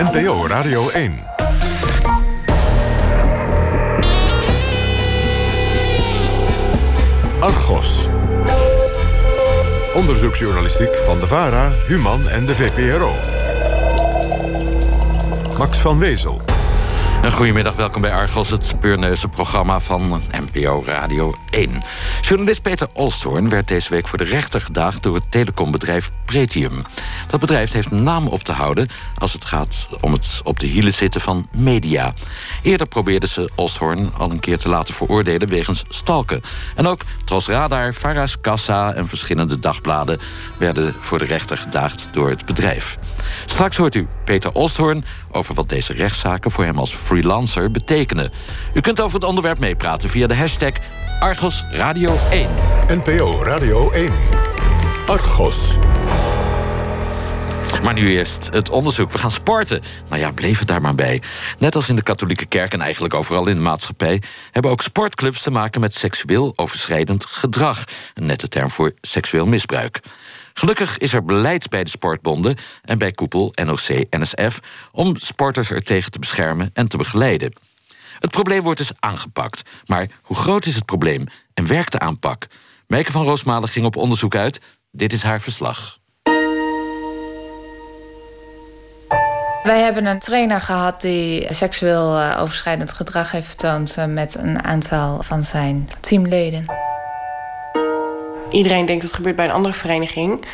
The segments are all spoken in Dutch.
NPO Radio 1. Argos. Onderzoeksjournalistiek van de VARA, Human en de VPRO. Max van Wezel. Een goedemiddag, welkom bij Argos, het speurneuze programma van NPO Radio 1. Journalist Peter Olsthoorn werd deze week voor de rechter gedaagd... door het telecombedrijf Pretium. Dat bedrijf heeft naam op te houden... als het gaat om het op de hielen zitten van media. Eerder probeerden ze Olsthoorn al een keer te laten veroordelen... wegens stalken. En ook Tros Radar, Faras Kassa en verschillende dagbladen... werden voor de rechter gedaagd door het bedrijf. Straks hoort u Peter Osthoorn over wat deze rechtszaken voor hem als freelancer betekenen. U kunt over het onderwerp meepraten via de hashtag Argos Radio 1. NPO Radio 1. Argos. Maar nu eerst het onderzoek. We gaan sporten. Nou ja, bleef het daar maar bij. Net als in de katholieke kerk en eigenlijk overal in de maatschappij... hebben ook sportclubs te maken met seksueel overschrijdend gedrag. Een nette term voor seksueel misbruik. Gelukkig is er beleid bij de sportbonden en bij koepel NOC-NSF... om sporters er tegen te beschermen en te begeleiden. Het probleem wordt dus aangepakt. Maar hoe groot is het probleem en werkt de aanpak? Meike van Roosmalen ging op onderzoek uit. Dit is haar verslag. Wij hebben een trainer gehad die seksueel eh, overschrijdend gedrag heeft vertoond eh, met een aantal van zijn teamleden. Iedereen denkt dat het gebeurt bij een andere vereniging.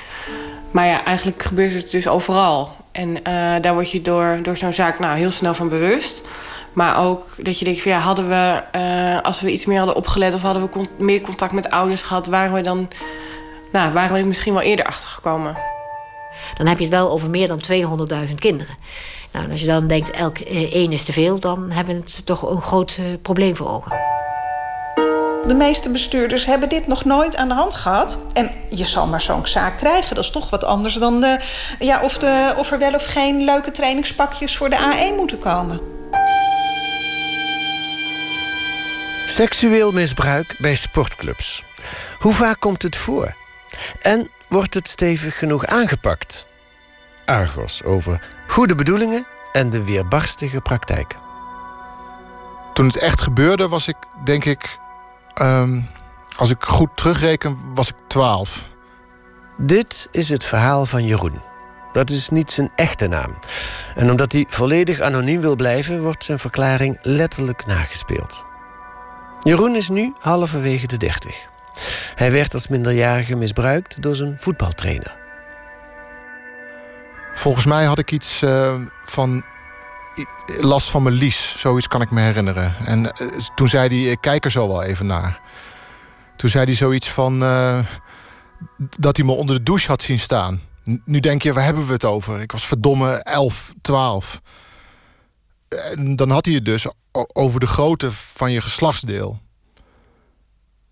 Maar ja, eigenlijk gebeurt het dus overal. En uh, daar word je door, door zo'n zaak nou, heel snel van bewust. Maar ook dat je denkt ja, hadden we, uh, als we iets meer hadden opgelet of hadden we meer contact met ouders gehad, waren we dan, nou, waren we misschien wel eerder achtergekomen. Dan heb je het wel over meer dan 200.000 kinderen. Nou, als je dan denkt elk één is te veel, dan hebben we toch een groot probleem voor ogen. De meeste bestuurders hebben dit nog nooit aan de hand gehad. En je zal maar zo'n zaak krijgen. Dat is toch wat anders dan de, ja, of, de, of er wel of geen leuke trainingspakjes voor de A1 moeten komen. Seksueel misbruik bij sportclubs. Hoe vaak komt het voor? En wordt het stevig genoeg aangepakt? Argos over goede bedoelingen en de weerbarstige praktijk. Toen het echt gebeurde was ik, denk ik, Um, als ik goed terugreken, was ik 12. Dit is het verhaal van Jeroen. Dat is niet zijn echte naam. En omdat hij volledig anoniem wil blijven, wordt zijn verklaring letterlijk nagespeeld. Jeroen is nu halverwege de 30. Hij werd als minderjarige misbruikt door zijn voetbaltrainer. Volgens mij had ik iets uh, van last van mijn lies. Zoiets kan ik me herinneren. En uh, toen zei hij, ik kijk er zo wel even naar. Toen zei hij zoiets van... Uh, dat hij me onder de douche had zien staan. Nu denk je, waar hebben we het over? Ik was verdomme 11, 12. En dan had hij het dus over de grootte van je geslachtsdeel.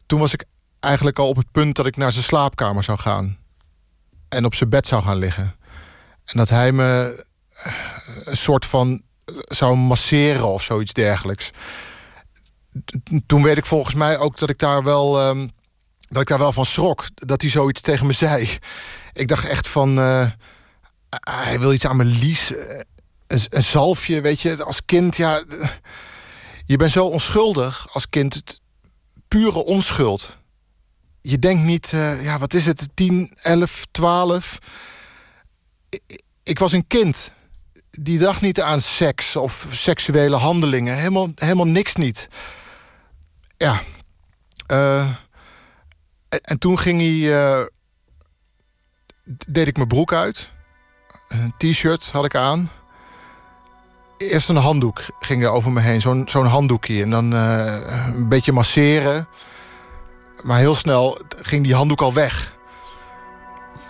Toen was ik eigenlijk al op het punt dat ik naar zijn slaapkamer zou gaan. En op zijn bed zou gaan liggen. En dat hij me een soort van zou masseren of zoiets dergelijks. Toen weet ik volgens mij ook dat ik daar wel, um, dat ik daar wel van schrok. Dat hij zoiets tegen me zei. Ik dacht echt van. Uh, hij wil iets aan mijn lies. Een, zalfje, weet je. Als kind, ja. Je bent zo onschuldig als kind. Pure onschuld. Je denkt niet, uh, ja, wat is het? 10, 11, 12. Ik, ik was een kind die dacht niet aan seks of seksuele handelingen. Helemaal, helemaal niks niet. Ja. Uh, en, toen ging hij. Uh, deed ik mijn broek uit. Een t-shirt had ik aan. Eerst een handdoek ging er over me heen. Zo'n zo'n handdoekje. En dan uh, een beetje masseren. Maar heel snel ging die handdoek al weg.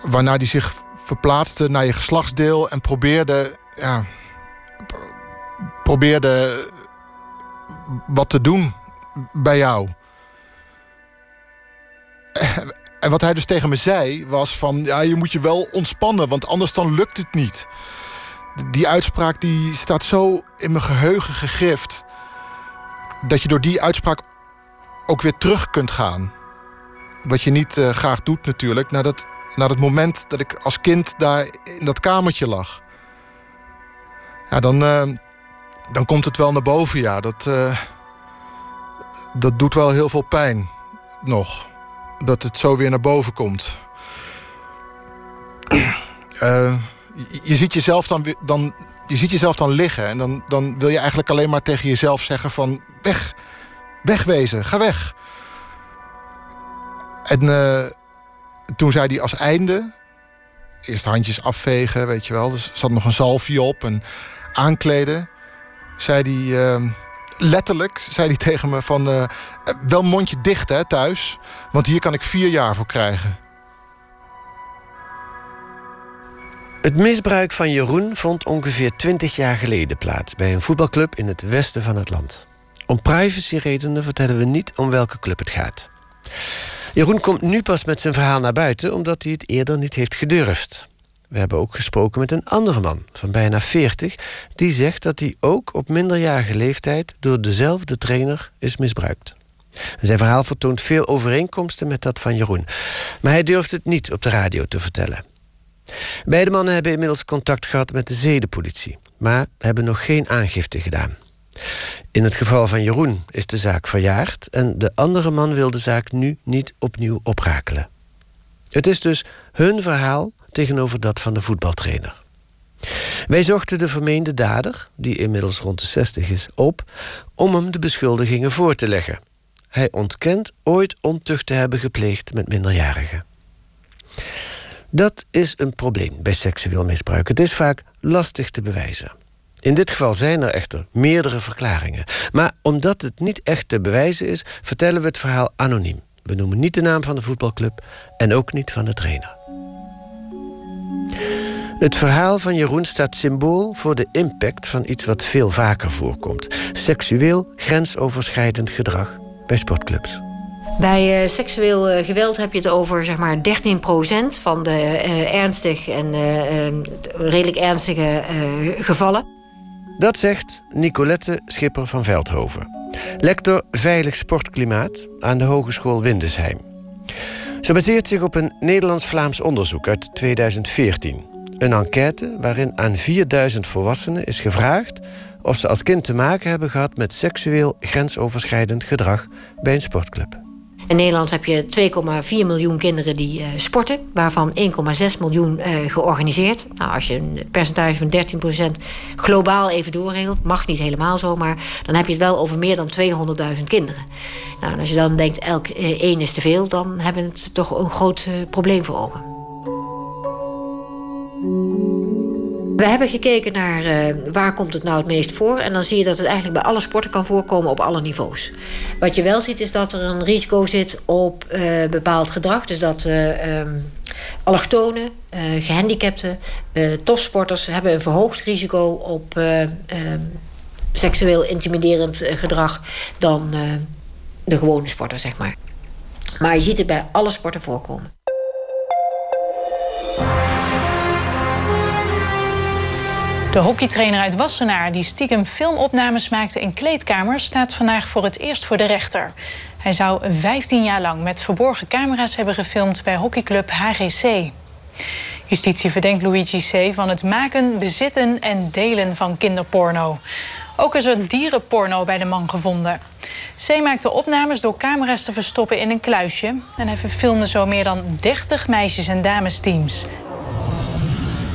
Waarna die zich verplaatste naar je geslachtsdeel en probeerde ja, probeerde wat te doen bij jou. En wat hij dus tegen me zei was van... ja, je moet je wel ontspannen, want anders dan lukt het niet. Die uitspraak die staat zo in mijn geheugen gegrift... dat je door die uitspraak ook weer terug kunt gaan. Wat je niet uh, graag doet natuurlijk... Naar dat, naar het moment dat ik als kind daar in dat kamertje lag Ja, dan, dan komt het wel naar boven, ja. Dat, dat doet wel heel veel pijn, nog. Dat het zo weer naar boven komt. je, ziet jezelf dan, dan, je ziet jezelf dan liggen. En dan, dan wil je eigenlijk alleen maar tegen jezelf zeggen van... weg, wegwezen, ga weg. En toen zei hij als einde... eerst handjes afvegen, weet je wel. Er zat nog een zalfje op en aankleden. Zei hij... Uh, letterlijk zei hij tegen me van... Uh, wel mondje dicht hè, thuis. Want hier kan ik vier jaar voor krijgen. Het misbruik van Jeroen vond ongeveer 20 jaar geleden plaats... bij een voetbalclub in het westen van het land. Om privacyredenen vertellen we niet om welke club het gaat. Jeroen komt nu pas met zijn verhaal naar buiten... omdat hij het eerder niet heeft gedurfd. We hebben ook gesproken met een andere man van bijna 40... die zegt dat hij ook op minderjarige leeftijd... door dezelfde trainer is misbruikt. Zijn verhaal vertoont veel overeenkomsten met dat van Jeroen. Maar hij durft het niet op de radio te vertellen. Beide mannen hebben inmiddels contact gehad met de zedenpolitie... maar hebben nog geen aangifte gedaan. In het geval van Jeroen is de zaak verjaard en de andere man wil de zaak nu niet opnieuw oprakelen. Het is dus hun verhaal tegenover dat van de voetbaltrainer. Wij zochten de vermeende dader, die inmiddels rond de 60 is, op om hem de beschuldigingen voor te leggen. Hij ontkent ooit ontucht te hebben gepleegd met minderjarigen. Dat is een probleem bij seksueel misbruik. Het is vaak lastig te bewijzen. In dit geval zijn er echter meerdere verklaringen. Maar omdat het niet echt te bewijzen is, vertellen we het verhaal anoniem. We noemen niet de naam van de voetbalclub en ook niet van de trainer. Het verhaal van Jeroen staat symbool voor de impact van iets wat veel vaker voorkomt: seksueel grensoverschrijdend gedrag bij sportclubs. Bij uh, seksueel uh, geweld heb je het over zeg maar 13% van de uh, ernstig en redelijk ernstige gevallen. Dat zegt Nicolette Schipper van Veldhoven. Lector Veilig Sportklimaat aan de Hogeschool Windesheim. Ze baseert zich op een Nederlands-Vlaams onderzoek uit 2014. Een enquête waarin aan 4000 volwassenen is gevraagd of ze als kind te maken hebben gehad met seksueel grensoverschrijdend gedrag bij een sportclub. In Nederland heb je 2,4 miljoen kinderen die uh, sporten, waarvan 1,6 miljoen uh, georganiseerd. Nou, als je een percentage van 13% globaal even doorregelt, mag niet helemaal zo, maar dan heb je het wel over meer dan 200.000 kinderen. Nou, en als je dan denkt elk uh, één is te veel, dan hebben we het toch een groot probleem voor ogen. We hebben gekeken naar uh, waar komt het nou het meest voor. En dan zie je dat het eigenlijk bij alle sporten kan voorkomen op alle niveaus. Wat je wel ziet is dat er een risico zit op uh, bepaald gedrag. Dus dat uh, um, allochtonen, gehandicapten, topsporters... hebben een verhoogd risico op um, seksueel intimiderend gedrag... dan de gewone sporter, zeg maar. Maar je ziet het bij alle sporten voorkomen. De hockeytrainer uit Wassenaar, die stiekem filmopnames maakte in kleedkamers, staat vandaag voor het eerst voor de rechter. Hij zou 15 jaar lang met verborgen camera's hebben gefilmd bij hockeyclub HGC. Justitie verdenkt Luigi C. van het maken, bezitten en delen van kinderporno. Ook is er dierenporno bij de man gevonden. C maakte opnames door camera's te verstoppen in een kluisje. En hij verfilmde zo meer dan 30 meisjes- en damesteams.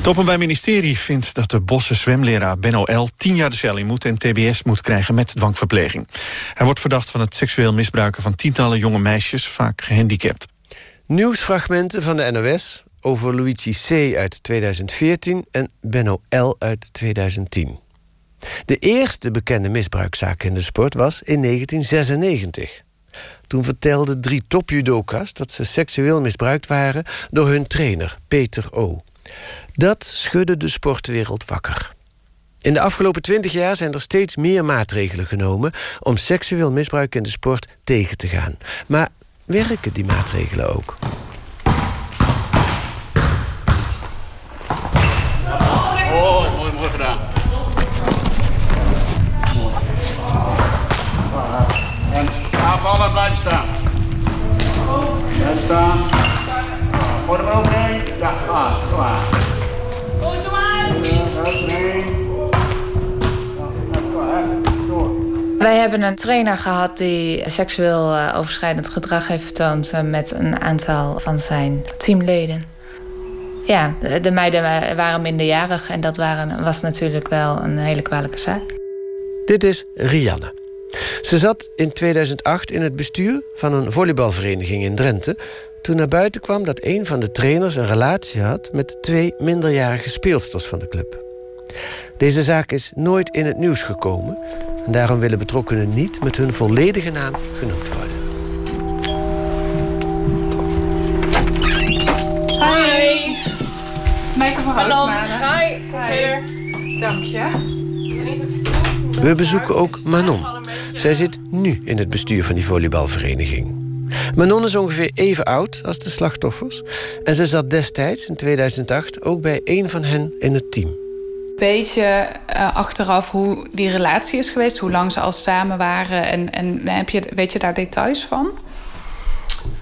Het Openbaar Ministerie vindt dat de Bosse zwemleraar Benno L. tien jaar de cel in moet en tbs moet krijgen met dwangverpleging. Hij wordt verdacht van het seksueel misbruiken van tientallen jonge meisjes, vaak gehandicapt. Nieuwsfragmenten van de NOS over Luigi C. uit 2014 en Benno L. uit 2010. De eerste bekende misbruikzaak in de sport was in 1996. Toen vertelden drie topjudoka's dat ze seksueel misbruikt waren door hun trainer Peter O. Dat schudde de sportwereld wakker. In de afgelopen twintig jaar zijn er steeds meer maatregelen genomen om seksueel misbruik in de sport tegen te gaan. Maar werken die maatregelen ook? Oh, mooi. En aanvallen blijven staan. Blijven staan. Voor de ja, zwaar. Goed. Wij hebben een trainer gehad die seksueel eh, overschrijdend gedrag heeft vertoond eh, met een aantal van zijn teamleden. Ja, de meiden waren minderjarig en dat waren, was natuurlijk wel een hele kwalijke zaak. Dit is Rianne. Ze zat in 2008 in het bestuur van een volleybalvereniging in Drenthe toen naar buiten kwam dat een van de trainers een relatie had met twee minderjarige speelsters van de club. Deze zaak is nooit in het nieuws gekomen en daarom willen betrokkenen niet met hun volledige naam genoemd worden. Hi. Meike van Roosmalen. Hi. Hi. Dank je. We bezoeken ook Manon. Zij zit nu in het bestuur van die volleybalvereniging. Manon is ongeveer even oud als de slachtoffers. En ze zat destijds, in 2008, ook bij een van hen in het team. Beetje uh, achteraf hoe die relatie is geweest, hoe lang ze al samen waren. En, en heb je, weet je daar details van?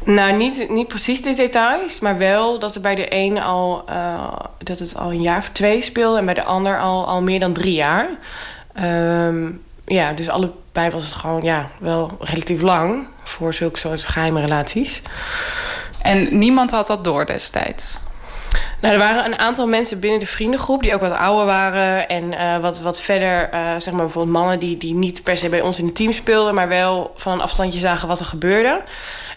Nou, niet, niet precies de details, maar wel dat er bij de een al, uh, dat het al een jaar of twee speelde en bij de ander al, al meer dan drie jaar. Um, ja, dus allebei was het gewoon ja, wel relatief lang voor zulke soort geheime relaties. En niemand had dat door destijds? Nou, er waren een aantal mensen binnen de vriendengroep die ook wat ouder waren. En uh, wat, wat verder, uh, zeg maar bijvoorbeeld mannen die, die niet per se bij ons in het team speelden, maar wel van een afstandje zagen wat er gebeurde.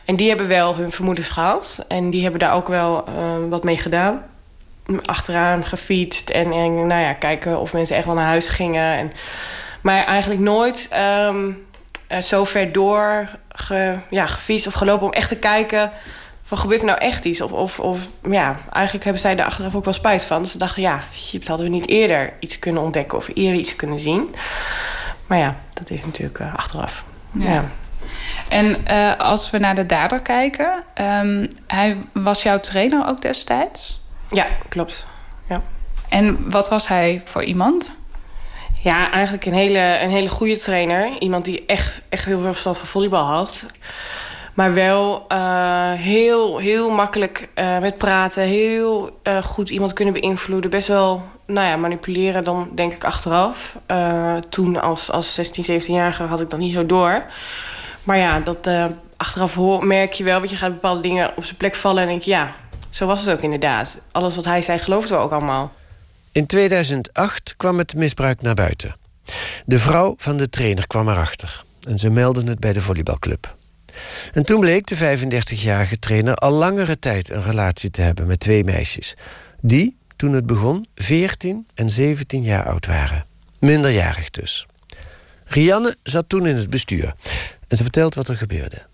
En die hebben wel hun vermoedens gehad. En die hebben daar ook wel uh, wat mee gedaan. Achteraan gefietst en, en nou ja, kijken of mensen echt wel naar huis gingen. En, maar eigenlijk nooit um, uh, zo ver door ge, ja, gefietst of gelopen om echt te kijken... van gebeurt er nou echt iets? Of, of, of ja, eigenlijk hebben zij daar achteraf ook wel spijt van. Dus ze dachten, ja, shit, hadden we niet eerder iets kunnen ontdekken... of eerder iets kunnen zien. Maar ja, dat is natuurlijk uh, achteraf. Ja. ja. En uh, als we naar de dader kijken... Um, hij was jouw trainer ook destijds? Ja, klopt. Ja. En wat was hij voor iemand? Ja, eigenlijk een hele, een hele goede trainer. Iemand die echt, echt heel veel verstand van volleybal had. Maar wel uh, heel, heel makkelijk uh, met praten. Heel uh, goed iemand kunnen beïnvloeden. Best wel nou ja, manipuleren dan denk ik achteraf. toen als, als 16, 17-jarige had ik dat niet zo door. Maar ja, dat achteraf merk je wel. Want je gaat bepaalde dingen op zijn plek vallen. En denk je, ja, zo was het ook inderdaad. Alles wat hij zei geloofden we ook allemaal. In 2008 kwam het misbruik naar buiten. De vrouw van de trainer kwam erachter en ze meldde het bij de volleybalclub. En toen bleek de 35-jarige trainer al langere tijd een relatie te hebben met twee meisjes, die, toen het begon, 14 en 17 jaar oud waren. Minderjarig dus. Rianne zat toen in het bestuur en ze vertelt wat er gebeurde.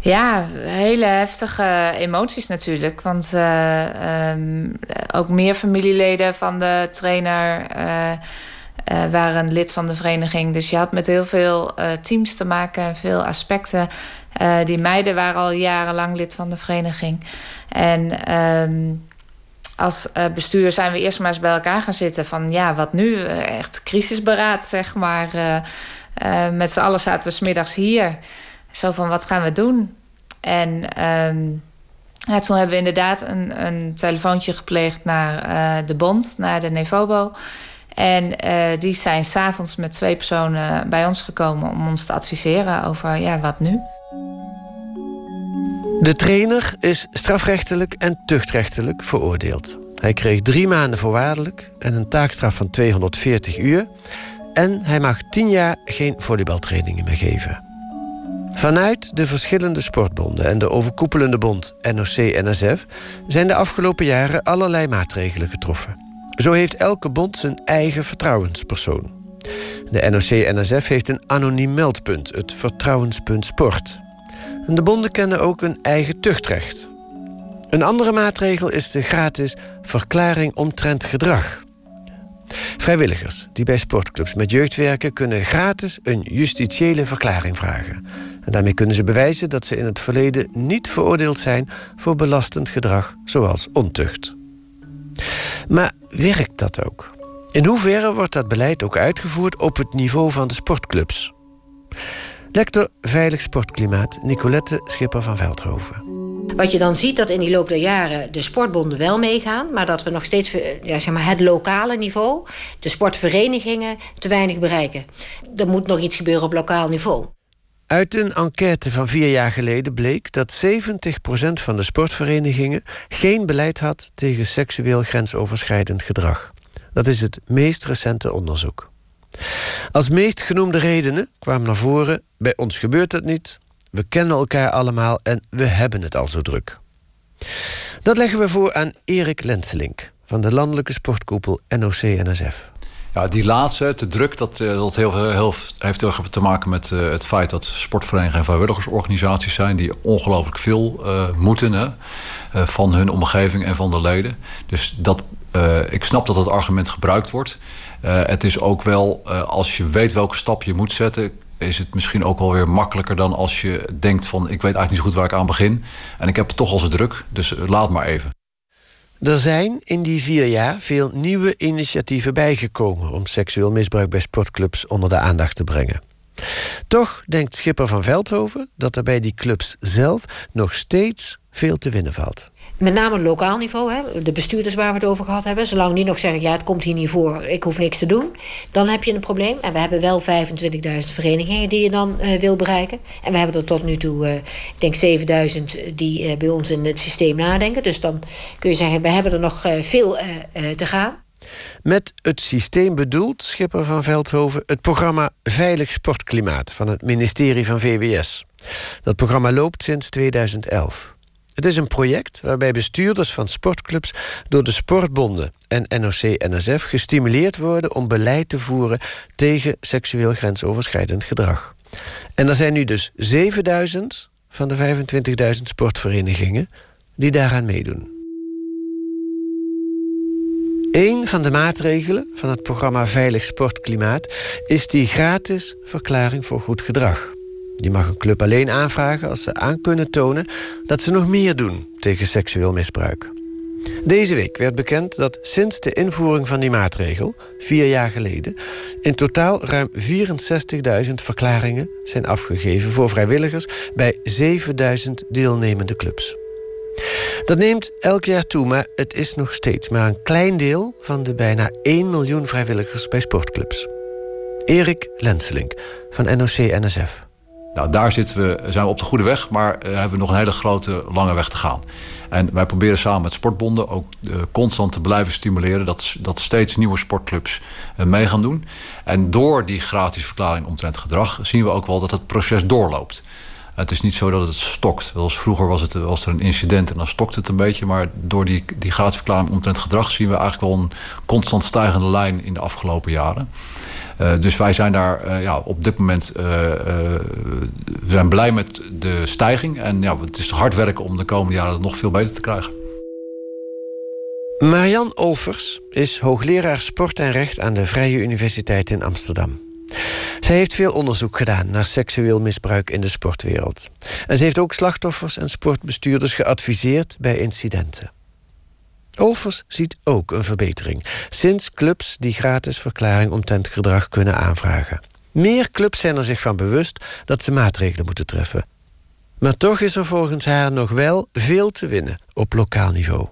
Ja, hele heftige emoties natuurlijk. Want uh, um, ook meer familieleden van de trainer uh, uh, waren lid van de vereniging. Dus je had met heel veel teams te maken, veel aspecten. die meiden waren al jarenlang lid van de vereniging. En ehm, als bestuur zijn we eerst maar eens bij elkaar gaan zitten van ja, wat nu? Echt crisisberaad, zeg maar. met z'n allen zaten we smiddags hier. Zo van, wat gaan we doen? En ja, toen hebben we inderdaad een, een telefoontje gepleegd naar uh, de bond, naar de Nevobo. En uh, die zijn s'avonds met twee personen bij ons gekomen om ons te adviseren over ja, wat nu. De trainer is strafrechtelijk en tuchtrechtelijk veroordeeld. Hij kreeg drie maanden voorwaardelijk en een taakstraf van 240 uur. En hij mag tien jaar geen volleybaltrainingen meer geven. Vanuit de verschillende sportbonden en de overkoepelende bond NOC-NSF zijn de afgelopen jaren allerlei maatregelen getroffen. Zo heeft elke bond zijn eigen vertrouwenspersoon. De NOC-NSF heeft een anoniem meldpunt, het Vertrouwenspunt Sport. En de bonden kennen ook een eigen tuchtrecht. Een andere maatregel is de gratis verklaring omtrent gedrag. Vrijwilligers die bij sportclubs met jeugd werken, kunnen gratis een justitiële verklaring vragen. En daarmee kunnen ze bewijzen dat ze in het verleden niet veroordeeld zijn voor belastend gedrag zoals ontucht. Maar werkt dat ook? In hoeverre wordt dat beleid ook uitgevoerd op het niveau van de sportclubs? Lector Veilig Sportklimaat Nicolette Schipper van Veldhoven. Wat je dan ziet dat in die loop der jaren de sportbonden wel meegaan, maar dat we nog steeds ja, zeg maar het lokale niveau, de sportverenigingen, te weinig bereiken. Er moet nog iets gebeuren op lokaal niveau. Uit een enquête van vier jaar geleden bleek dat 70% van de sportverenigingen geen beleid had tegen seksueel grensoverschrijdend gedrag. Dat is het meest recente onderzoek. Als meest genoemde redenen kwamen naar voren: bij ons gebeurt het niet, we kennen elkaar allemaal en we hebben het al zo druk. Dat leggen we voor aan Erik Lenselink van de landelijke sportkoepel NOC-NSF. Ja, die laatste, te druk, dat, eh, dat heel, heel, heeft heel erg te maken met uh, het feit dat sportverenigingen en vrijwilligersorganisaties zijn die ongelooflijk veel uh, moeten hè, van hun omgeving en van de leden. Dus dat, ik snap dat dat argument gebruikt wordt. het is ook wel, als je weet welke stap je moet zetten, is het misschien ook wel weer makkelijker dan als je denkt van ik weet eigenlijk niet zo goed waar ik aan begin. En ik heb het toch al zo druk, dus laat maar even. Er zijn in die vier jaar veel nieuwe initiatieven bijgekomen om seksueel misbruik bij sportclubs onder de aandacht te brengen. Toch denkt Schipper van Veldhoven dat er bij die clubs zelf nog steeds veel te winnen valt met name lokaal niveau, hè, de bestuurders waar we het over gehad hebben, zolang die nog zeggen: ja, het komt hier niet voor, ik hoef niks te doen, dan heb je een probleem. En we hebben wel 25.000 verenigingen die je dan uh, wil bereiken. En we hebben er tot nu toe, uh, ik denk 7.000 die uh, bij ons in het systeem nadenken. Dus dan kun je zeggen: we hebben er nog veel te gaan. Met het systeem bedoelt Schipper van Veldhoven het programma Veilig Sportklimaat van het ministerie van VWS. Dat programma loopt sinds 2011. Het is een project waarbij bestuurders van sportclubs door de sportbonden en NOC-NSF gestimuleerd worden om beleid te voeren tegen seksueel grensoverschrijdend gedrag. En er zijn nu dus 7000 van de 25.000 sportverenigingen die daaraan meedoen. Een van de maatregelen van het programma Veilig Sportklimaat is die gratis verklaring voor goed gedrag. Die mag een club alleen aanvragen als ze aan kunnen tonen dat ze nog meer doen tegen seksueel misbruik. Deze week werd bekend dat sinds de invoering van die maatregel, vier jaar geleden, in totaal ruim 64.000 verklaringen zijn afgegeven voor vrijwilligers bij 7.000 deelnemende clubs. Dat neemt elk jaar toe, maar het is nog steeds maar een klein deel van de bijna 1 miljoen vrijwilligers bij sportclubs. Erik Lenselink van NOC-NSF. Nou, daar zitten we, zijn we op de goede weg, maar uh, hebben we nog een hele grote, lange weg te gaan. En wij proberen samen met sportbonden ook uh, constant te blijven stimuleren dat, dat steeds nieuwe sportclubs uh, mee gaan doen. En door die gratis verklaring omtrent gedrag zien we ook wel dat het proces doorloopt. Het is niet zo dat het stokt. Zoals vroeger was, het, was er een incident en dan stokt het een beetje. Maar door die, die gratis verklaring omtrent gedrag zien we eigenlijk wel een constant stijgende lijn in de afgelopen jaren. Uh, dus wij zijn daar uh, ja, op dit moment uh, we zijn blij met de stijging. En ja, het is hard werken om de komende jaren nog veel beter te krijgen. Marian Olvers is hoogleraar sport en recht aan de Vrije Universiteit in Amsterdam. Zij heeft veel onderzoek gedaan naar seksueel misbruik in de sportwereld. En ze heeft ook slachtoffers en sportbestuurders geadviseerd bij incidenten. Olvers ziet ook een verbetering sinds clubs die gratis verklaring omtrent gedrag kunnen aanvragen. Meer clubs zijn er zich van bewust dat ze maatregelen moeten treffen. Maar toch is er volgens haar nog wel veel te winnen op lokaal niveau.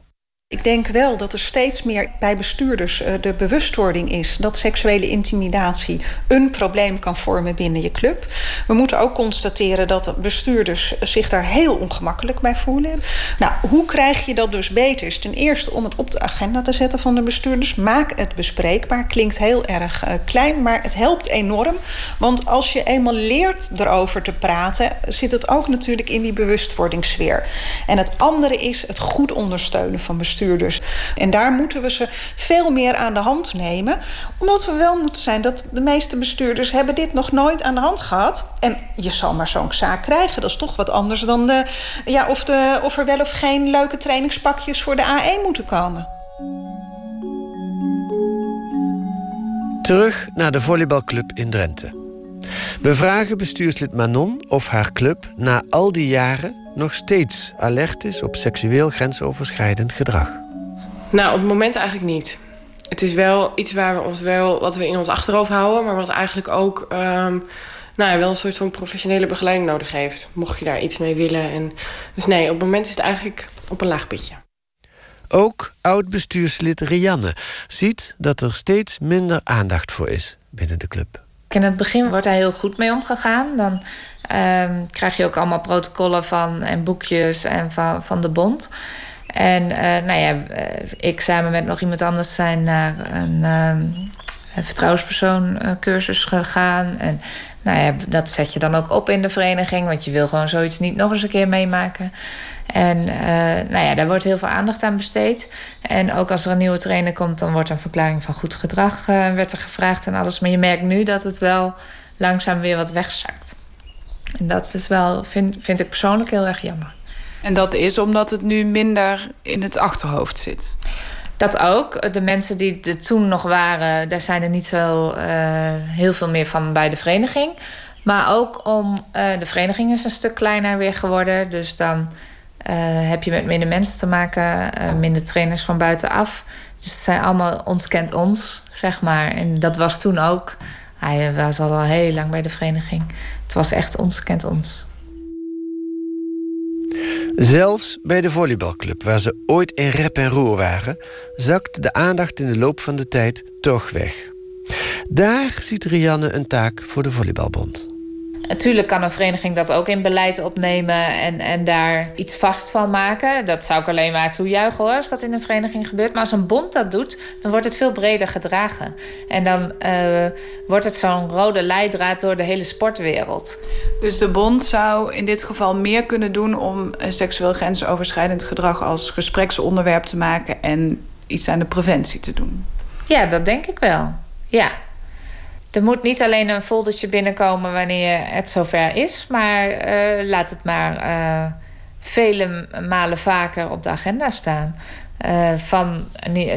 Ik denk wel dat er steeds meer bij bestuurders uh, de bewustwording is dat seksuele intimidatie een probleem kan vormen binnen je club. We moeten ook constateren dat bestuurders zich daar heel ongemakkelijk bij voelen. Nou, hoe krijg je dat dus beter? Ten eerste om het op de agenda te zetten van de bestuurders. Maak het bespreekbaar. Klinkt heel erg uh, klein, maar het helpt enorm. Want als je eenmaal leert erover te praten, zit het ook natuurlijk in die bewustwordingssfeer. En het andere is het goed ondersteunen van bestuurders bestuurders. En daar moeten we ze veel meer aan de hand nemen. Omdat we wel moeten zijn dat de meeste bestuurders hebben dit nog nooit aan de hand gehad. En je zal maar zo'n zaak krijgen. Dat is toch wat anders dan ja, of, de, of er wel of geen leuke trainingspakjes voor de A1 moeten komen. Terug naar de volleybalclub in Drenthe. We vragen bestuurslid Manon of haar club na al die jaren nog steeds alert is op seksueel grensoverschrijdend gedrag. Nou, op het moment eigenlijk niet. Het is wel iets waar we ons wel, wat we in ons achterhoofd houden, maar wat eigenlijk ook um, nou, wel een soort van professionele begeleiding nodig heeft. Mocht je daar iets mee willen. En, dus nee, op het moment is het eigenlijk op een laag pitje. Ook oud-bestuurslid Rianne ziet dat er steeds minder aandacht voor is binnen de club. In het begin wordt daar heel goed mee omgegaan. Dan ehm, krijg je ook allemaal protocollen van en boekjes en van, van de bond. En eh, nou ja, eh, ik samen met nog iemand anders zijn naar een, um, vertrouwenspersoon uh, cursus gegaan. En nou ja, dat zet je dan ook op in de vereniging, want je wil gewoon zoiets niet nog eens een keer meemaken. En nou ja, daar wordt heel veel aandacht aan besteed. En ook als er een nieuwe trainer komt, dan wordt een verklaring van goed gedrag werd er gevraagd en alles. Maar je merkt nu dat het wel langzaam weer wat wegzakt. En dat is wel, vind, vind ik persoonlijk heel erg jammer. En dat is omdat het nu minder in het achterhoofd zit. Dat ook. De mensen die er toen nog waren, daar zijn er niet zo uh, heel veel meer van bij de vereniging. Maar ook om uh, de vereniging is een stuk kleiner weer geworden. Dus dan uh, heb je met minder mensen te maken, minder trainers van buitenaf. Dus het zijn allemaal ons kent ons, zeg maar. En dat was toen ook. Hij was al heel lang bij de vereniging. Het was echt ons kent ons. Zelfs bij de volleybalclub, waar ze ooit in rep en roer waren, zakt de aandacht in de loop van de tijd toch weg. Daar ziet Rianne een taak voor de Volleybalbond. Natuurlijk kan een vereniging dat ook in beleid opnemen en, en daar iets vast van maken. Dat zou ik alleen maar toejuichen hoor, als dat in een vereniging gebeurt. Maar als een bond dat doet, dan wordt het veel breder gedragen. En dan uh, wordt het zo'n rode leidraad door de hele sportwereld. Dus de bond zou in dit geval meer kunnen doen om seksueel grensoverschrijdend gedrag als gespreksonderwerp te maken en iets aan de preventie te doen? Ja, dat denk ik wel. Ja, er moet niet alleen een foldertje binnenkomen wanneer het zover is, maar uh, laat het maar uh, vele malen vaker op de agenda staan uh, van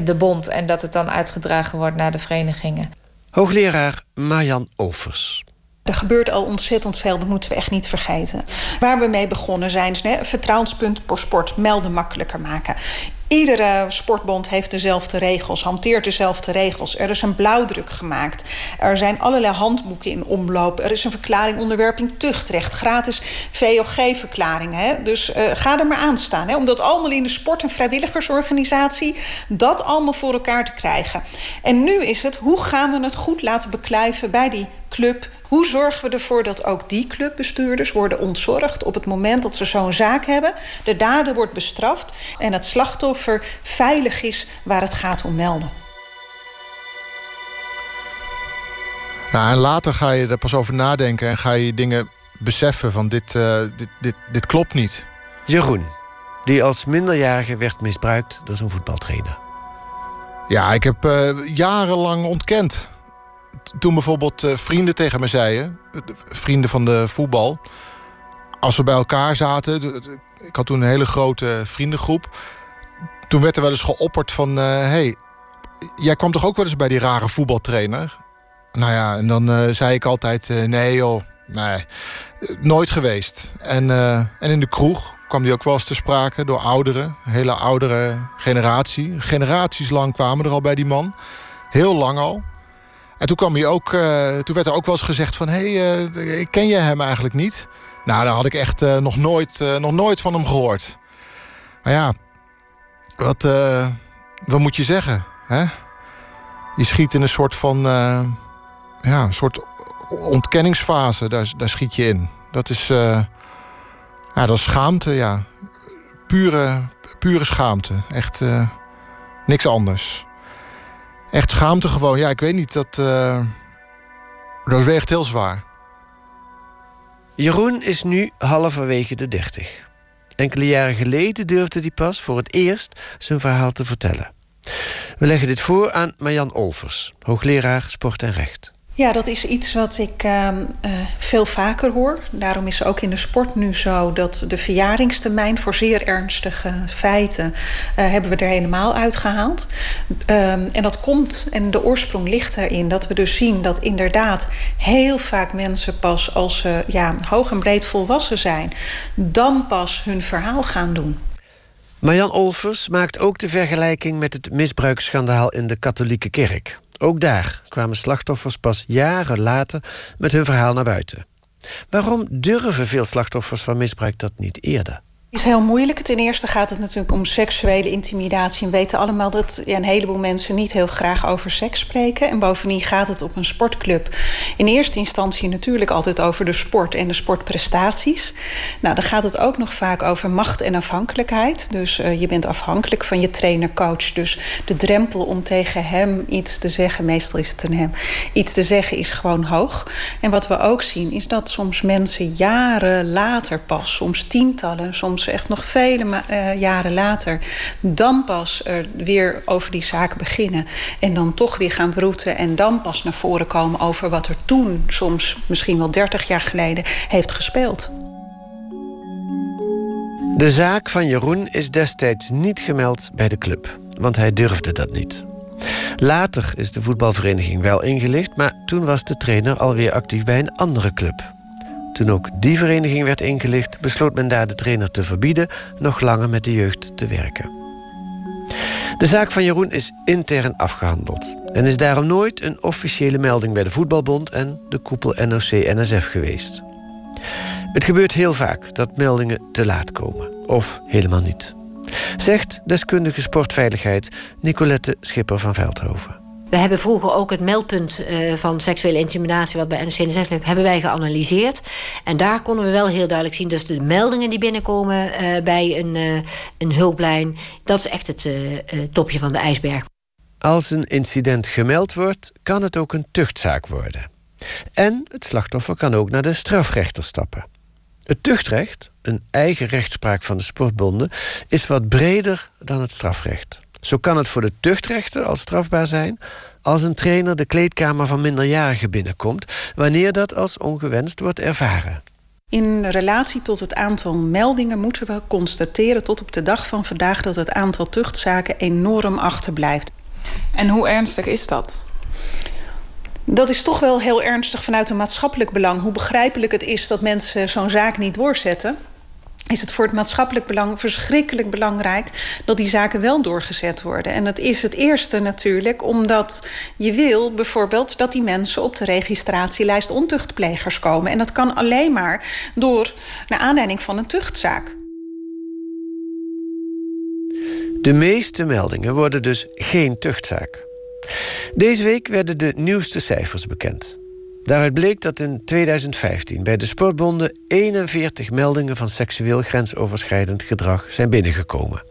de bond en dat het dan uitgedragen wordt naar de verenigingen. Hoogleraar Marjan Olvers. Er gebeurt al ontzettend veel, dat moeten we echt niet vergeten. Waar we mee begonnen zijn, is een vertrouwenspunt voor sport melden makkelijker maken. Iedere sportbond heeft dezelfde regels, hanteert dezelfde regels. Er is een blauwdruk gemaakt. Er zijn allerlei handboeken in omloop. Er is een verklaring onderwerping tuchtrecht. Gratis VOG-verklaring. Dus uh, ga er maar aan staan. Hè? Om allemaal in de sport- en vrijwilligersorganisatie... dat allemaal voor elkaar te krijgen. En nu is het, hoe gaan we het goed laten beklijven bij die club hoe zorgen we ervoor dat ook die clubbestuurders worden ontzorgd op het moment dat ze zo'n zaak hebben? De dader wordt bestraft en het slachtoffer veilig is waar het gaat om melden. Nou, en later ga je er pas over nadenken en ga je dingen beseffen van dit, uh, dit, dit, dit klopt niet. Jeroen, die als minderjarige werd misbruikt door zijn voetbaltrainer. Ja, ik heb uh, jarenlang ontkend toen bijvoorbeeld uh, vrienden tegen me zeiden... vrienden van de voetbal... als we bij elkaar zaten... ik had toen een hele grote vriendengroep... toen werd er wel eens geopperd van... hé, uh, hey, jij kwam toch ook wel eens bij die rare voetbaltrainer? Nou ja, en dan zei ik altijd... nee joh, nee, nooit geweest. En, en in de kroeg kwam die ook wel eens te sprake door ouderen. Hele oudere generatie. Generaties lang kwamen er al bij die man. Heel lang al. En toen, kwam hij ook, uh, toen werd er ook wel eens gezegd van... hé, hey, uh, ken je hem eigenlijk niet? Nou, daar had ik echt uh, nog, nooit, nog nooit van hem gehoord. Maar ja, wat, wat moet je zeggen? Hè? Je schiet in een soort van... ja, een soort ontkenningsfase, daar, daar schiet je in. Dat is, ja, dat is schaamte, ja. Pure, pure schaamte. Echt niks anders. Echt schaamte gewoon. Ja, ik weet niet. Dat, uh, dat weegt heel zwaar. Jeroen is nu halverwege de dertig. Enkele jaren geleden durfde hij pas voor het eerst zijn verhaal te vertellen. We leggen dit voor aan Marjan Olvers, hoogleraar sport en recht. Ja, dat is iets wat ik uh, uh, veel vaker hoor. Daarom is ook in de sport nu zo dat de verjaringstermijn voor zeer ernstige feiten uh, hebben we er helemaal uitgehaald. Um, en dat komt, en de oorsprong ligt erin, dat we dus zien dat inderdaad heel vaak mensen pas als ze ja, hoog en breed volwassen zijn, dan pas hun verhaal gaan doen. Marjan Olvers maakt ook de vergelijking met het misbruiksschandaal in de katholieke kerk. Ook daar kwamen slachtoffers pas jaren later met hun verhaal naar buiten. Waarom durven veel slachtoffers van misbruik dat niet eerder? Is heel moeilijk. Ten eerste gaat het natuurlijk om seksuele intimidatie. We weten allemaal dat ja, een heleboel mensen niet heel graag over seks spreken. En bovendien gaat het op een sportclub in eerste instantie natuurlijk altijd over de sport en de sportprestaties. Nou, dan gaat het ook nog vaak over macht en afhankelijkheid. Dus uh, je bent afhankelijk van je trainer-coach. Dus de drempel om tegen hem iets te zeggen, meestal is het een hem, iets te zeggen is gewoon hoog. En wat we ook zien is dat soms mensen jaren later pas, soms tientallen, soms echt nog vele uh, jaren later, dan pas er weer over die zaak beginnen. En dan toch weer gaan broeten en dan pas naar voren komen over wat er toen, soms misschien wel 30 jaar geleden, heeft gespeeld. De zaak van Jeroen is destijds niet gemeld bij de club, want hij durfde dat niet. Later is de voetbalvereniging wel ingelicht, maar toen was de trainer alweer actief bij een andere club. Toen ook die vereniging werd ingelicht, besloot men daar de trainer te verbieden nog langer met de jeugd te werken. De zaak van Jeroen is intern afgehandeld en is daarom nooit een officiële melding bij de Voetbalbond en de koepel NOC-NSF geweest. Het gebeurt heel vaak dat meldingen te laat komen, of helemaal niet. Zegt deskundige sportveiligheid Nicolette Schipper van Veldhoven. We hebben vroeger ook het meldpunt uh, van seksuele intimidatie... wat bij NOC-NSF hebben wij geanalyseerd. En daar konden we wel heel duidelijk zien... dat de meldingen die binnenkomen uh, bij een, uh, een hulplijn... dat is echt het topje van de ijsberg. Als een incident gemeld wordt, kan het ook een tuchtzaak worden. En het slachtoffer kan ook naar de strafrechter stappen. Het tuchtrecht, een eigen rechtspraak van de sportbonden... is wat breder dan het strafrecht. Zo kan het voor de tuchtrechter al strafbaar zijn als een trainer de kleedkamer van minderjarigen binnenkomt, wanneer dat als ongewenst wordt ervaren. In relatie tot het aantal meldingen moeten we constateren tot op de dag van vandaag dat het aantal tuchtzaken enorm achterblijft. En hoe ernstig is dat? Dat is toch wel heel ernstig vanuit een maatschappelijk belang. Hoe begrijpelijk het is dat mensen zo'n zaak niet doorzetten is het voor het maatschappelijk belang verschrikkelijk belangrijk dat die zaken wel doorgezet worden. En dat is het eerste natuurlijk, omdat je wil bijvoorbeeld dat die mensen op de registratielijst ontuchtplegers komen. En dat kan alleen maar door naar aanleiding van een tuchtzaak. De meeste meldingen worden dus geen tuchtzaak. Deze week werden de nieuwste cijfers bekend. Daaruit bleek dat in 2015 bij de sportbonden 41 meldingen van seksueel grensoverschrijdend gedrag zijn binnengekomen.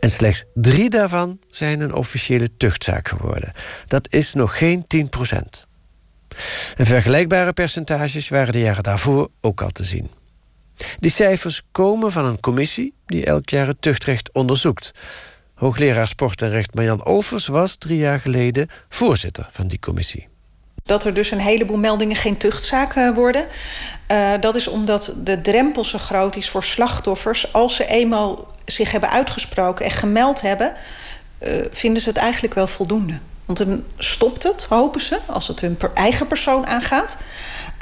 En slechts drie daarvan zijn een officiële tuchtzaak geworden. Dat is nog geen 10 procent. En vergelijkbare percentages waren de jaren daarvoor ook al te zien. Die cijfers komen van een commissie die elk jaar het tuchtrecht onderzoekt. Hoogleraar Sport en Recht Marjan Olvers was drie jaar geleden voorzitter van die commissie. Dat er dus een heleboel meldingen geen tuchtzaak uh, worden. Uh, dat is omdat de drempel zo groot is voor slachtoffers. Als ze eenmaal zich hebben uitgesproken en gemeld hebben, uh, vinden ze het eigenlijk wel voldoende. Want dan stopt het, hopen ze, als het hun eigen persoon aangaat.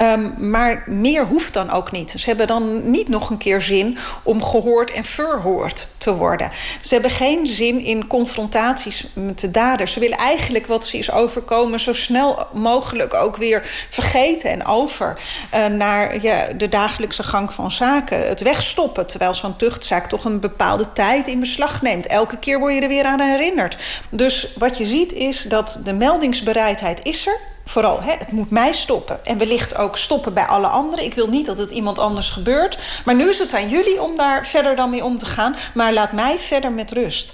Um, maar meer hoeft dan ook niet. Ze hebben dan niet nog een keer zin om gehoord en verhoord te worden. Ze hebben geen zin in confrontaties met de dader. Ze willen eigenlijk wat ze is overkomen zo snel mogelijk ook weer vergeten en over uh, naar ja, de dagelijkse gang van zaken. Het wegstoppen, terwijl zo'n tuchtzaak toch een bepaalde tijd in beslag neemt. Elke keer word je er weer aan herinnerd. Dus wat je ziet is dat de meldingsbereidheid is er vooral, hè, het moet mij stoppen. En wellicht ook stoppen bij alle anderen. Ik wil niet dat het iemand anders gebeurt. Maar nu is het aan jullie om daar verder dan mee om te gaan. Maar laat mij verder met rust.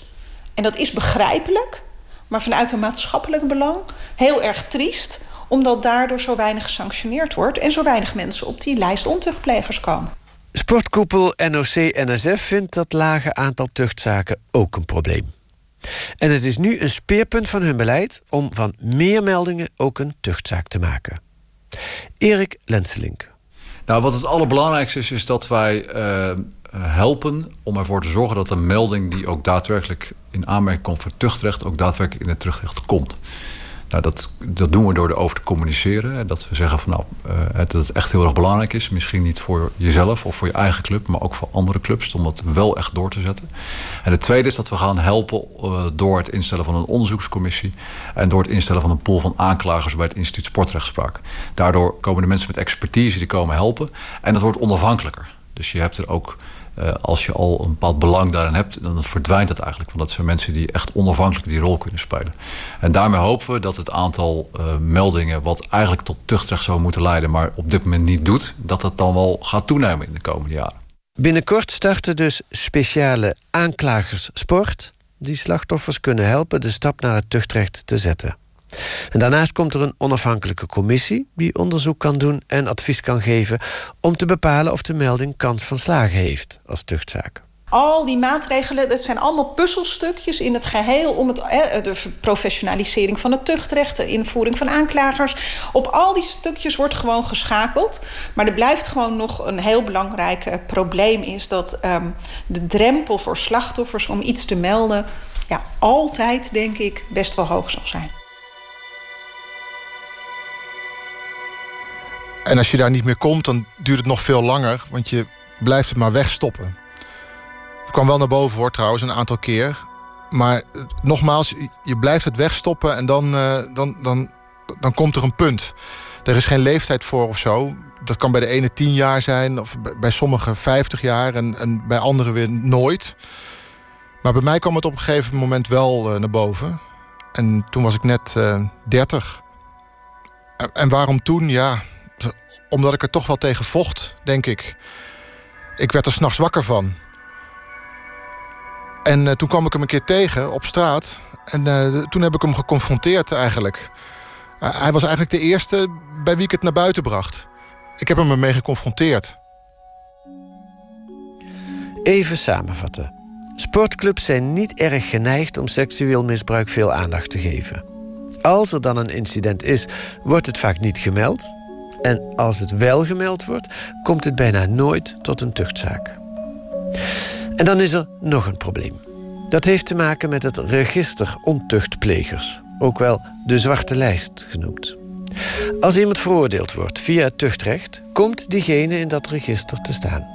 En dat is begrijpelijk, maar vanuit een maatschappelijk belang heel erg triest omdat daardoor zo weinig gesanctioneerd wordt en zo weinig mensen op die lijst ontuchtplegers komen. Sportkoepel NOC-NSF vindt dat lage aantal tuchtzaken ook een probleem. En het is nu een speerpunt van hun beleid om van meer meldingen ook een tuchtzaak te maken. Erik Lenselink. Nou, wat het allerbelangrijkste is, is dat wij uh, helpen om ervoor te zorgen dat een melding die ook daadwerkelijk in aanmerking komt voor tuchtrecht, ook daadwerkelijk in het tuchtrecht komt. Nou, dat, dat doen we door erover te communiceren. Dat we zeggen van nou, uh, dat het echt heel erg belangrijk is. Misschien niet voor jezelf of voor je eigen club, maar ook voor andere clubs. Om dat wel echt door te zetten. En het tweede is dat we gaan helpen uh, door het instellen van een onderzoekscommissie. En door het instellen van een pool van aanklagers bij het instituut sportrechtspraak. Daardoor komen de mensen met expertise die komen helpen. En dat wordt onafhankelijker. Dus je hebt er ook uh, als je al een bepaald belang daarin hebt, dan verdwijnt het eigenlijk. Want dat zijn mensen die echt onafhankelijk die rol kunnen spelen. En daarmee hopen we dat het aantal uh, meldingen, wat eigenlijk tot tuchtrecht zou moeten leiden, maar op dit moment niet doet, dat dat dan wel gaat toenemen in de komende jaren. Binnenkort starten dus speciale aanklagers sport, die slachtoffers kunnen helpen de stap naar het tuchtrecht te zetten. En daarnaast komt er een onafhankelijke commissie die onderzoek kan doen en advies kan geven om te bepalen of de melding kans van slagen heeft als tuchtzaak. Al die maatregelen, dat zijn allemaal puzzelstukjes in het geheel om het, de professionalisering van het tuchtrecht, de invoering van aanklagers. Op al die stukjes wordt gewoon geschakeld. Maar er blijft gewoon nog een heel belangrijk uh, probleem: is dat um, de drempel voor slachtoffers om iets te melden, ja, altijd denk ik best wel hoog zal zijn. En als je daar niet meer komt, dan duurt het nog veel langer, want je blijft het maar wegstoppen. Het kwam wel naar boven hoor, trouwens, een aantal keer. Maar eh, nogmaals, je blijft het wegstoppen en dan, uh, dan, dan, dan komt er een punt. Er is geen leeftijd voor of zo. Dat kan bij de ene tien jaar zijn, of bij sommigen vijftig jaar en, bij anderen weer nooit. Maar bij mij kwam het op een gegeven moment wel uh, naar boven. En toen was ik net dertig. En, en waarom toen? Ja, omdat ik er toch wel tegen vocht, denk ik. Ik werd er s'nachts wakker van. En uh, toen kwam ik hem een keer tegen op straat. En uh, toen heb ik hem geconfronteerd eigenlijk. Hij was eigenlijk de eerste bij wie ik het naar buiten bracht. Ik heb hem ermee geconfronteerd. Even samenvatten. Sportclubs zijn niet erg geneigd om seksueel misbruik veel aandacht te geven. Als er dan een incident is, wordt het vaak niet gemeld en als het wel gemeld wordt, komt het bijna nooit tot een tuchtzaak. En dan is er nog een probleem. Dat heeft te maken met het register ontuchtplegers, ook wel de zwarte lijst genoemd. Als iemand veroordeeld wordt via het tuchtrecht, komt diegene in dat register te staan.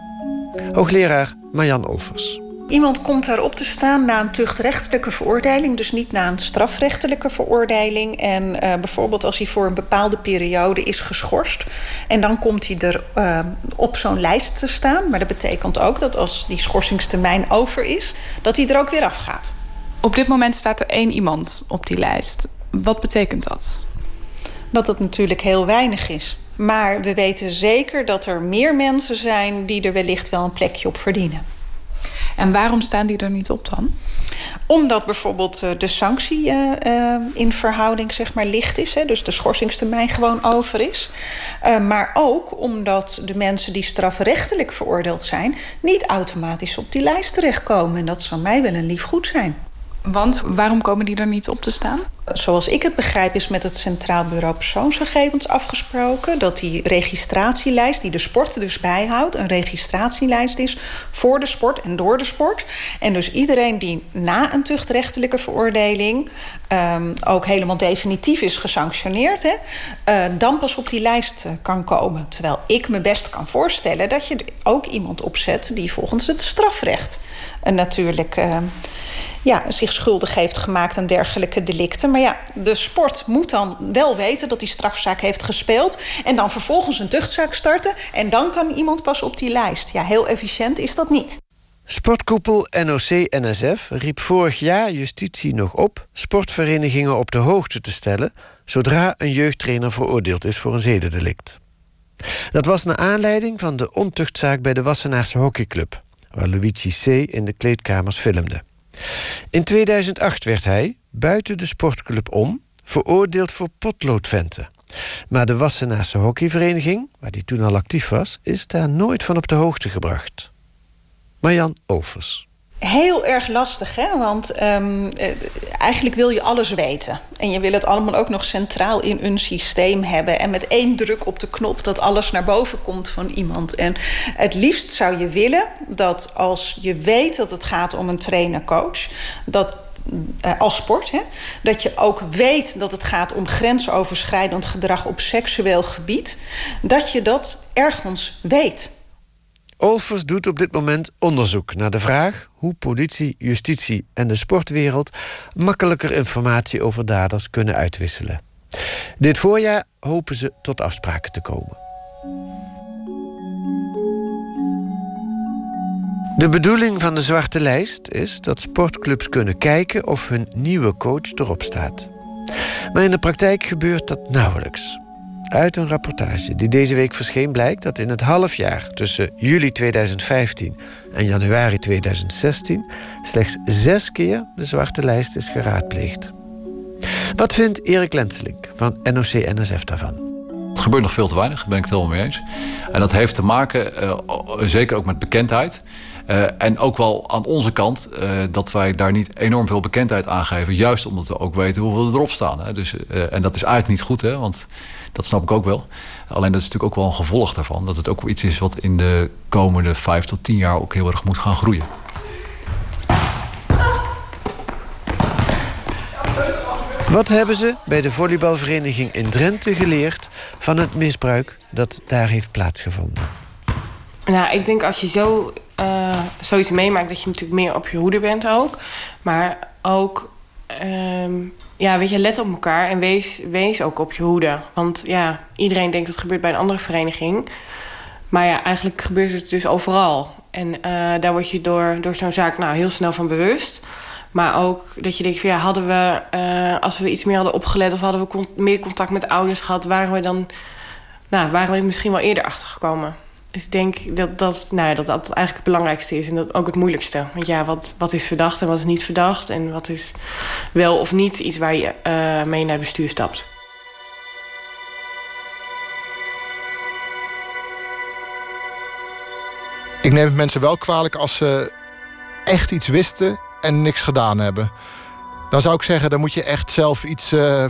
Hoogleraar Marjan Olvers. Iemand komt daarop te staan na een tuchtrechtelijke veroordeling, dus niet na een strafrechtelijke veroordeling. En uh, bijvoorbeeld als hij voor een bepaalde periode is geschorst. En dan komt hij er uh, op zo'n lijst te staan. Maar dat betekent ook dat als die schorsingstermijn over is, dat hij er ook weer afgaat. Op dit moment staat er één iemand op die lijst. Wat betekent dat? Dat het natuurlijk heel weinig is. Maar we weten zeker dat er meer mensen zijn die er wellicht wel een plekje op verdienen. En waarom staan die er niet op dan? Omdat bijvoorbeeld de sanctie uh, uh, in verhouding zeg maar, licht is. Hè, dus de schorsingstermijn gewoon over is. Maar ook omdat de mensen die strafrechtelijk veroordeeld zijn... niet automatisch op die lijst terechtkomen. En dat zou mij wel een lief goed zijn. Want waarom komen die er niet op te staan? Zoals ik het begrijp is met het Centraal Bureau Persoonsgegevens afgesproken... dat die registratielijst, die de sport dus bijhoudt... een registratielijst is voor de sport en door de sport. En dus iedereen die na een tuchtrechtelijke veroordeling... Um, ook helemaal definitief is gesanctioneerd... Hè, uh, dan pas op die lijst kan komen. Terwijl ik me best kan voorstellen dat je ook iemand opzet... die volgens het strafrecht uh, natuurlijk... Uh, ja, zich schuldig heeft gemaakt aan dergelijke delicten. Maar ja, de sport moet dan wel weten dat die strafzaak heeft gespeeld... en dan vervolgens een tuchtzaak starten... en dan kan iemand pas op die lijst. Ja, heel efficiënt is dat niet. Sportkoepel NOC-NSF riep vorig jaar justitie nog op... sportverenigingen op de hoogte te stellen... zodra een jeugdtrainer veroordeeld is voor een zedendelict. Dat was naar aanleiding van de ontuchtzaak bij de Wassenaarse hockeyclub... waar Luigi C. in de kleedkamers filmde. In 2008 werd hij, buiten de sportclub om, veroordeeld voor potloodventen. Maar de Wassenaarse hockeyvereniging, waar hij toen al actief was, is daar nooit van op de hoogte gebracht. Marjan Olvers. Heel erg lastig, hè? want um, eigenlijk wil je alles weten. En je wil het allemaal ook nog centraal in een systeem hebben. En met één druk op de knop dat alles naar boven komt van iemand. En het liefst zou je willen dat als je weet dat het gaat om een trainer-coach... dat uh, als sport. Hè? Dat je ook weet dat het gaat om grensoverschrijdend gedrag op seksueel gebied. Dat je dat ergens weet. Olfers doet op dit moment onderzoek naar de vraag hoe politie, justitie en de sportwereld makkelijker informatie over daders kunnen uitwisselen. Dit voorjaar hopen ze tot afspraken te komen. De bedoeling van de zwarte lijst is dat sportclubs kunnen kijken of hun nieuwe coach erop staat. Maar in de praktijk gebeurt dat nauwelijks. Uit een rapportage die deze week verscheen blijkt dat in het halfjaar tussen juli 2015 en januari 2016 slechts zes keer de zwarte lijst is geraadpleegd. Wat vindt Erik Lenslink van NOC-NSF daarvan? Het gebeurt nog veel te weinig, daar ben ik het helemaal mee eens. En dat heeft te maken, uh, zeker ook met bekendheid. Uh, en ook wel aan onze kant uh, dat wij daar niet enorm veel bekendheid aan geven. Juist omdat we ook weten hoeveel er erop staan. Hè. Dus, en dat is eigenlijk niet goed, hè, want dat snap ik ook wel. Alleen dat is natuurlijk ook wel een gevolg daarvan. Dat het ook wel iets is wat in de komende vijf tot tien jaar ook heel erg moet gaan groeien. Wat hebben ze bij de volleybalvereniging in Drenthe geleerd van het misbruik dat daar heeft plaatsgevonden? Nou, ik denk als je zo, uh, zoiets meemaakt, dat je natuurlijk meer op je hoede bent ook. Maar ook, um, ja, weet je, let op elkaar en wees, wees ook op je hoede. Want ja, iedereen denkt dat het gebeurt bij een andere vereniging. Maar ja, eigenlijk gebeurt het dus overal. En uh, daar word je door, door zo'n zaak nou, heel snel van bewust. Maar ook dat je denkt van ja, hadden we, uh, als we iets meer hadden opgelet of hadden we meer contact met ouders gehad, waren we dan, nou, waren we misschien wel eerder achtergekomen. Dus ik denk dat dat, nou ja, dat dat eigenlijk het belangrijkste is en dat ook het moeilijkste. Want ja, wat, wat is verdacht en wat is niet verdacht en wat is wel of niet iets waar je uh, mee naar bestuur stapt. Ik neem het mensen wel kwalijk als ze echt iets wisten en niks gedaan hebben. Dan zou ik zeggen, dan moet je echt zelf iets. Uh,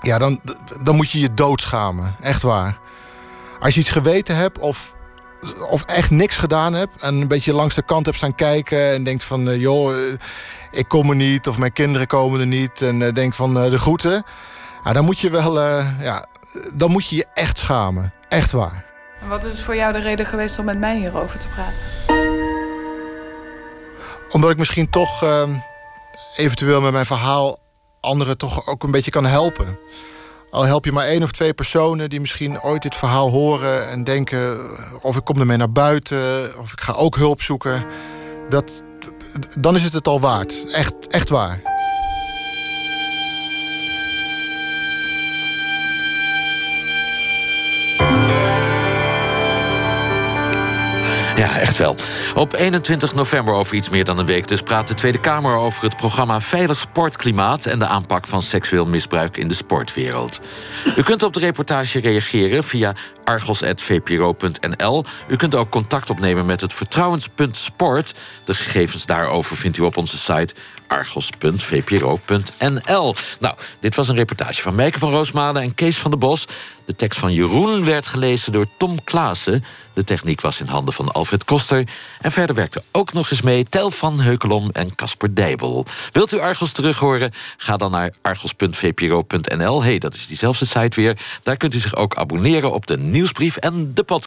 ja, dan, dan moet je je doodschamen. Echt waar. Als je iets geweten hebt of, of echt niks gedaan hebt... en een beetje langs de kant hebt staan kijken en denkt van... Uh, joh, uh, ik kom er niet of mijn kinderen komen er niet... en uh, denk van de groeten... Dan moet je wel... ja, dan moet je je echt schamen. Echt waar. En wat is voor jou de reden geweest om met mij hierover te praten? Omdat ik misschien toch uh, eventueel met mijn verhaal anderen toch ook een beetje kan helpen. Al help je maar één of twee personen die misschien ooit dit verhaal horen en denken: of ik kom ermee naar buiten, of ik ga ook hulp zoeken. Dat, dan is het het al waard. Echt, echt waar. Ja, echt wel. Op 21 november, over iets meer dan een week... dus praat de Tweede Kamer over het programma Veilig Sportklimaat... en de aanpak van seksueel misbruik in de sportwereld. U kunt op de reportage reageren via argos.vpro.nl. U kunt ook contact opnemen met het Vertrouwenspunt Sport. De gegevens daarover vindt u op onze site argos.vpro.nl. Nou, dit was een reportage van Meike van Roosmalen en Kees van der Bos. De tekst van Jeroen werd gelezen door Tom Klaassen. De techniek was in handen van Alfred Koster. En verder werkte ook nog eens mee Tel van Heukelom en Casper Dijbel. Wilt u Argos terug horen? Ga dan naar argos.vpro.nl. hey, dat is diezelfde site weer. Daar kunt u zich ook abonneren op de nieuwsbrief en de podcast.